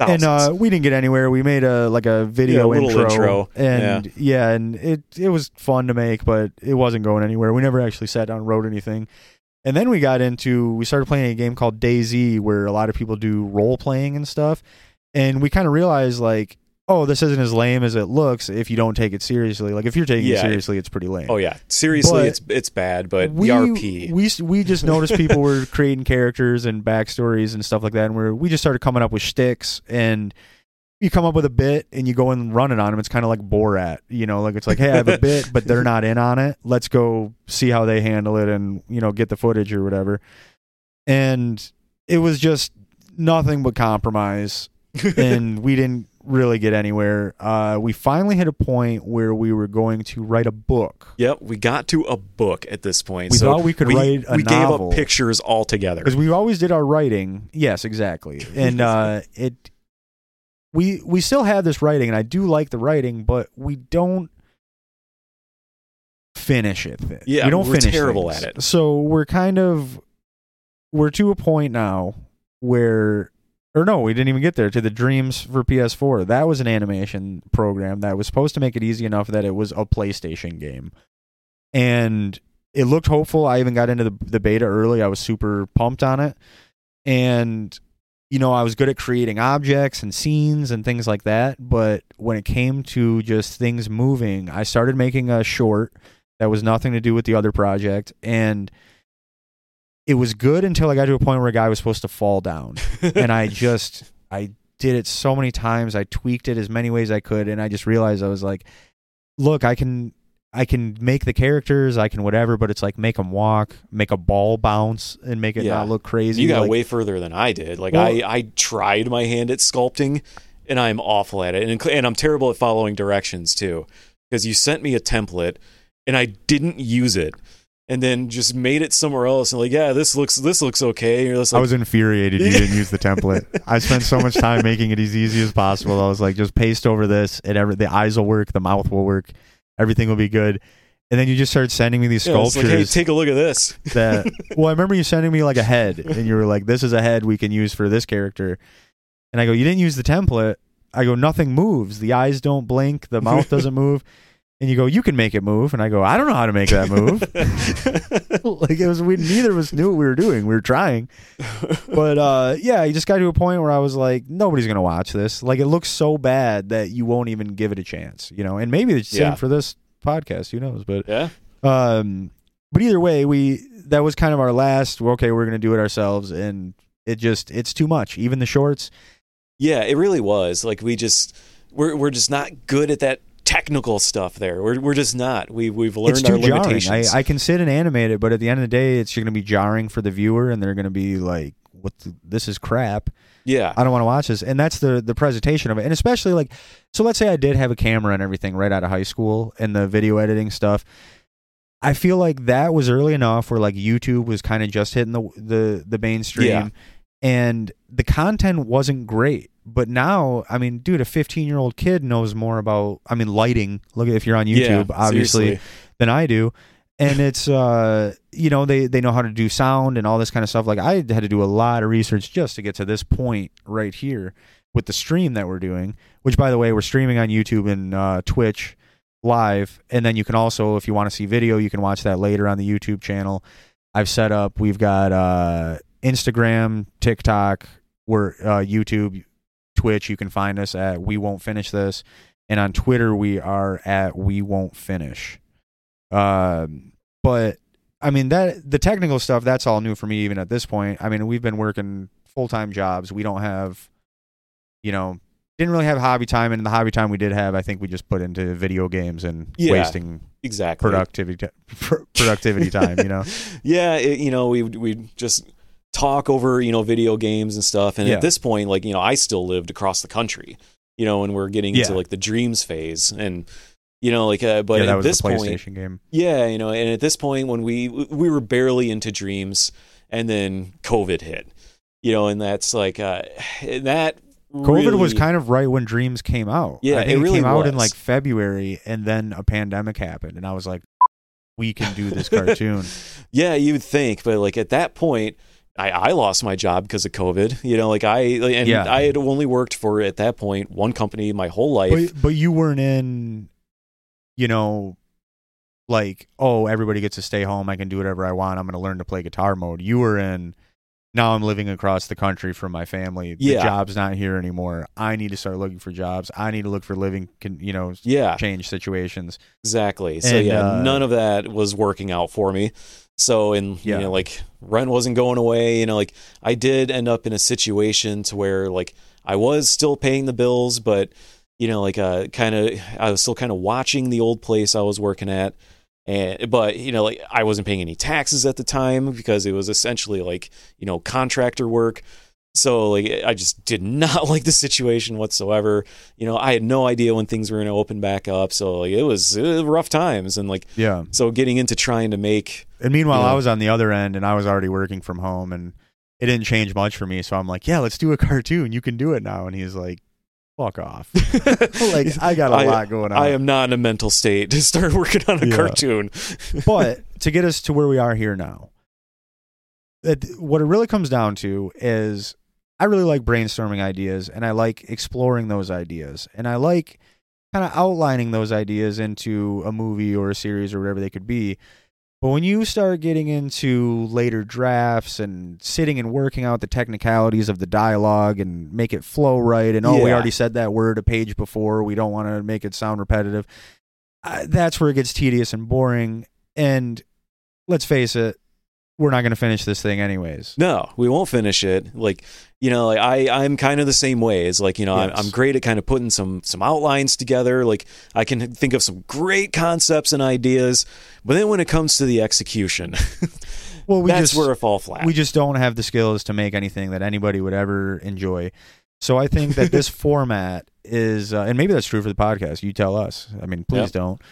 thousands. and uh, we didn't get anywhere. We made a like a video Yeah, a intro, intro. and yeah. and it it was fun to make, but it wasn't going anywhere. We never actually sat down and wrote anything. And then we got into we started playing a game called DayZ, where a lot of people do role playing and stuff, and we kind of realized like. Oh, this isn't as lame as it looks if you don't take it seriously. Like if you're taking Yeah. it seriously, it's pretty lame. oh yeah, seriously, But it's it's bad, but we, RP. We we just noticed people were creating characters and backstories and stuff like that, and we we just started coming up with shticks and you come up with a bit and you go and run it on them. It's kind of like Borat, you know, like it's like, hey, I have a bit, but they're not in on it. Let's go see how they handle it and you know get the footage or whatever. And it was just nothing but compromise, and we didn't really get anywhere. Uh, we finally hit a point where we were going to write a book. Yep, we got to a book at this point. We so thought we could we, write a we novel. gave up pictures altogether. because we always did our writing. Yes, exactly. And uh, it we we still have this writing, and I do like the writing, but we don't finish it. Yeah, we don't we're finish terrible things. at it. So we're kind of we're to a point now where. Or no, we didn't even get there to the Dreams for PS4. That was an animation program that was supposed to make it easy enough that it was a PlayStation game, and it looked hopeful. I even got into the, the beta early. I was super pumped on it. And, you know, I was good at creating objects and scenes and things like that. But when it came to just things moving, I started making a short that was nothing to do with the other project. And it was good until I got to a point where a guy was supposed to fall down. and I just, I did it so many times. I tweaked it as many ways I could. And I just realized I was like, look, I can I can make the characters, I can whatever, but it's like make them walk, make a ball bounce, and make it Yeah. not look crazy. you got like, way further than I did. Like Well- I, I tried my hand at sculpting, and I'm awful at it, and and I'm terrible at following directions too. Because you sent me a template, and I didn't use it, and then just made it somewhere else, and like, yeah, this looks this looks okay. Just I was infuriated you didn't use the template. I spent so much time making it as easy as possible. I was like, just paste over this, and every the eyes will work, the mouth will work, everything will be good. And then you just started sending me these yeah, sculptures like, hey, take a look at this. that. Well, I remember you sending me like a head, and you were like, "This is a head we can use for this character." And I go, "You didn't use the template." I go, "Nothing moves. The eyes don't blink. The mouth doesn't move." And you go, "You can make it move." And I go, "I don't know how to make that move." like it was we neither of us knew what we were doing. We were trying. But uh yeah, you just got to a point where I was like, nobody's gonna watch this. Like it looks so bad that you won't even give it a chance, you know. And maybe the same Yeah. for this podcast, who knows? But yeah, um but either way, we that was kind of our last okay, we're gonna do it ourselves and it just it's too much. Even the shorts. yeah, it really was. Like we just we're we're just not good at that technical stuff. There, we're we're just not. We we've learned it's too our jarring. limitations. I, I can sit and animate it, but at the end of the day, it's going to be jarring for the viewer, and they're going to be like, "What? The, this is crap." yeah, I don't want to watch this. And that's the the presentation of it. And especially like so let's say I did have a camera and everything right out of high school and the video editing stuff. I feel like that was early enough where like YouTube was kind of just hitting the the the mainstream Yeah. and the content wasn't great. But now, I mean, dude, a 15-year-old kid knows more about I mean lighting. Look at if you're on YouTube, Yeah, obviously seriously. than I do. And it's uh you know they they know how to do sound and all this kind of stuff. Like I had to do a lot of research just to get to this point right here with the stream that we're doing. Which by the way, we're streaming on YouTube and uh, Twitch live, and then you can also if you want to see video, you can watch that later on the YouTube channel. I've set up. We've got uh, Instagram, TikTok, we're uh, YouTube, Twitch. You can find us at We Won't Finish This, and on Twitter we are at We Won't Finish. Um, but I mean that the technical stuff that's all new for me even at this point. I mean we've been working full time jobs. We don't have, you know, didn't really have hobby time, and the hobby time we did have, I think we just put into video games and Yeah. wasting exactly. productivity productivity time. You know, yeah, it, you know, we we just talk over you know video games and stuff, and Yeah. at this point, like you know, I still lived across the country, you know, and we're getting Yeah. into like the dreams phase, and you know, like, uh, but yeah, that at was this point, game. yeah, you know, and at this point, when we we were barely into dreams, and then COVID hit, you know, and that's like uh, that. COVID was kind of right when Dreams came out. Yeah, I think it really came out in like February, and then a pandemic happened, and I was like, "We can do this cartoon." Yeah, you would think, but like at that point, I, I lost my job because of COVID. You know, like I and Yeah. I had only worked for at that point one company my whole life. But, but you weren't in, you know, like, oh, everybody gets to stay home. I can do whatever I want. I'm going to learn to play guitar mode. You were in, now I'm living across the country from my family. The Yeah. job's not here anymore. I need to start looking for jobs. I need to look for living, can, you know, yeah, change situations. exactly. So And, yeah, uh, none of that was working out for me. So and Yeah. you know, like rent wasn't going away. You know, like I did end up in a situation to where like I was still paying the bills, but you know, like uh, kind of I was still kind of watching the old place I was working at. And but you know, like I wasn't paying any taxes at the time because it was essentially like you know contractor work. So like I just did not like the situation whatsoever. You know, I had no idea when things were going to open back up. So like it was, it was rough times and like Yeah. so getting into trying to make And meanwhile, Yeah. I was on the other end and I was already working from home and it didn't change much for me. So I'm like, yeah, let's do a cartoon. You can do it now. And he's like, fuck off. like, I got a I- lot going on. I am not in a mental state to start working on a Yeah. cartoon. but to get us to where we are here now, it, what it really comes down to is I really like brainstorming ideas and I like exploring those ideas and I like kind of outlining those ideas into a movie or a series or whatever they could be. But when you start getting into later drafts and sitting and working out the technicalities of the dialogue and make it flow right, and oh, we already said that word a page before, we don't want to make it sound repetitive. Uh, that's where it gets tedious and boring. And let's face it, we're not going to finish this thing anyways. No, we won't finish it. Like, you know, like I, I'm kind of the same way. It's like, you know, I'm, I'm great at kind of putting some some outlines together. Like, I can think of some great concepts and ideas, but then when it comes to the execution, Well, we that's just where it fall flat. we just don't have the skills to make anything that anybody would ever enjoy. So I think that this format is, uh, and maybe that's true for the podcast. You tell us. I mean, please Yep. don't.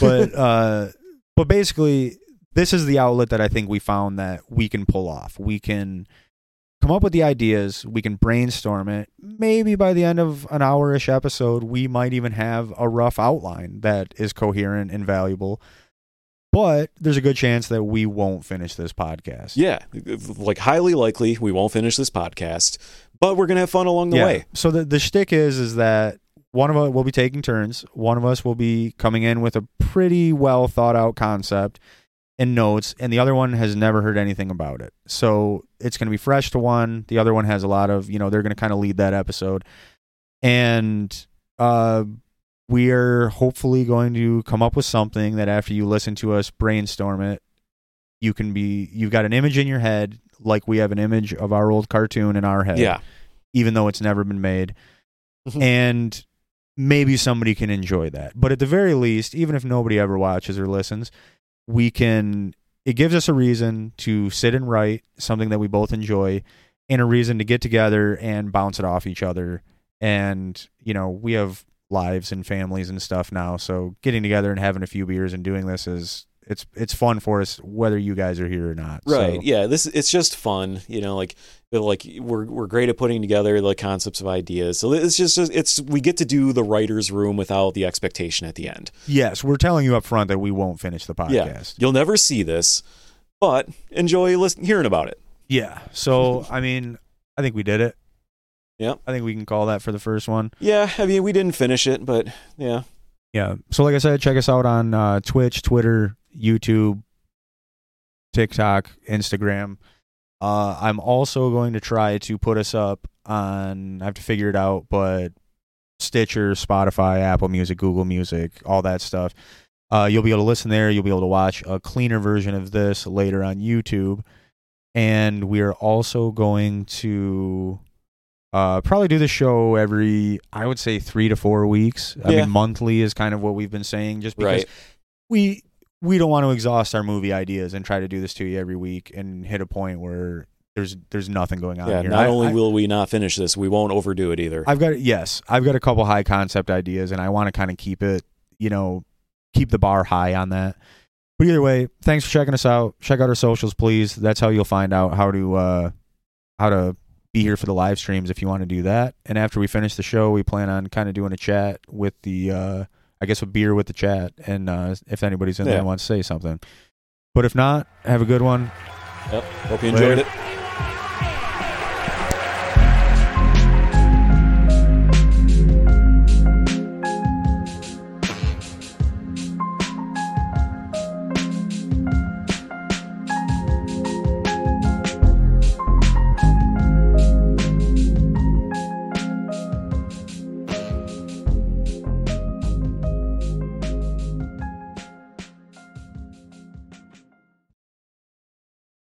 But uh, but basically, this is the outlet that I think we found that we can pull off. We can come up with the ideas. We can brainstorm it. Maybe by the end of an hour-ish episode, we might even have a rough outline that is coherent and valuable. But there's a good chance that we won't finish this podcast. yeah, like highly likely we won't finish this podcast, but we're gonna have fun along the way. So the the shtick is is that one of us will be taking turns. One of us will be coming in with a pretty well thought out concept and notes, and the other one has never heard anything about it. So it's going to be fresh to one. The other one has a lot of you know they're going to kind of lead that episode, and uh, we are hopefully going to come up with something that after you listen to us brainstorm it, you can be you've got an image in your head like we have an image of our old cartoon in our head Yeah, even though it's never been made. Mhm. and maybe somebody can enjoy that. But at the very least, even if nobody ever watches or listens, we can it gives us a reason to sit and write something that we both enjoy and a reason to get together and bounce it off each other. And, you know, we have lives and families and stuff now, so getting together and having a few beers and doing this is it's it's fun for us whether you guys are here or not. right. So, Yeah, this it's just fun. You know, like like we're we're great at putting together the concepts of ideas. So it's just it's we get to do the writers' room without the expectation at the end. yes, we're telling you up front that we won't finish the podcast. Yeah, you'll never see this, but enjoy listening hearing about it. Yeah. So I mean, I think we did it. Yeah. I think we can call that for the first one. Yeah, I mean we didn't finish it, but yeah, Yeah. So like I said, check us out on uh, Twitch, Twitter, YouTube, TikTok, Instagram. Uh, I'm also going to try to put us up on. I have to figure it out, but Stitcher, Spotify, Apple Music, Google Music, all that stuff. Uh, you'll be able to listen there. You'll be able to watch a cleaner version of this later on YouTube, and we are also going to uh, probably do the show every. I would say three to four weeks. I Yeah. mean, monthly is kind of what we've been saying, just because Right. we we don't want to exhaust our movie ideas and try to do this to you every week and hit a point where there's there's nothing going on yeah. here. Not I- only I- will we not finish this, we won't overdo it either. I've got yes, I've got a couple high concept ideas, and I want to kind of keep it, you know, keep the bar high on that. But either way, thanks for checking us out. Check out our socials, please. That's how you'll find out how to uh, how to be here for the live streams if you want to do that. And after we finish the show, we plan on kind of doing a chat with the, uh, I guess, a beer with the chat, and uh, if anybody's in there and wants to say something. But if not, have a good one. Yep. Hope you enjoyed Later. it.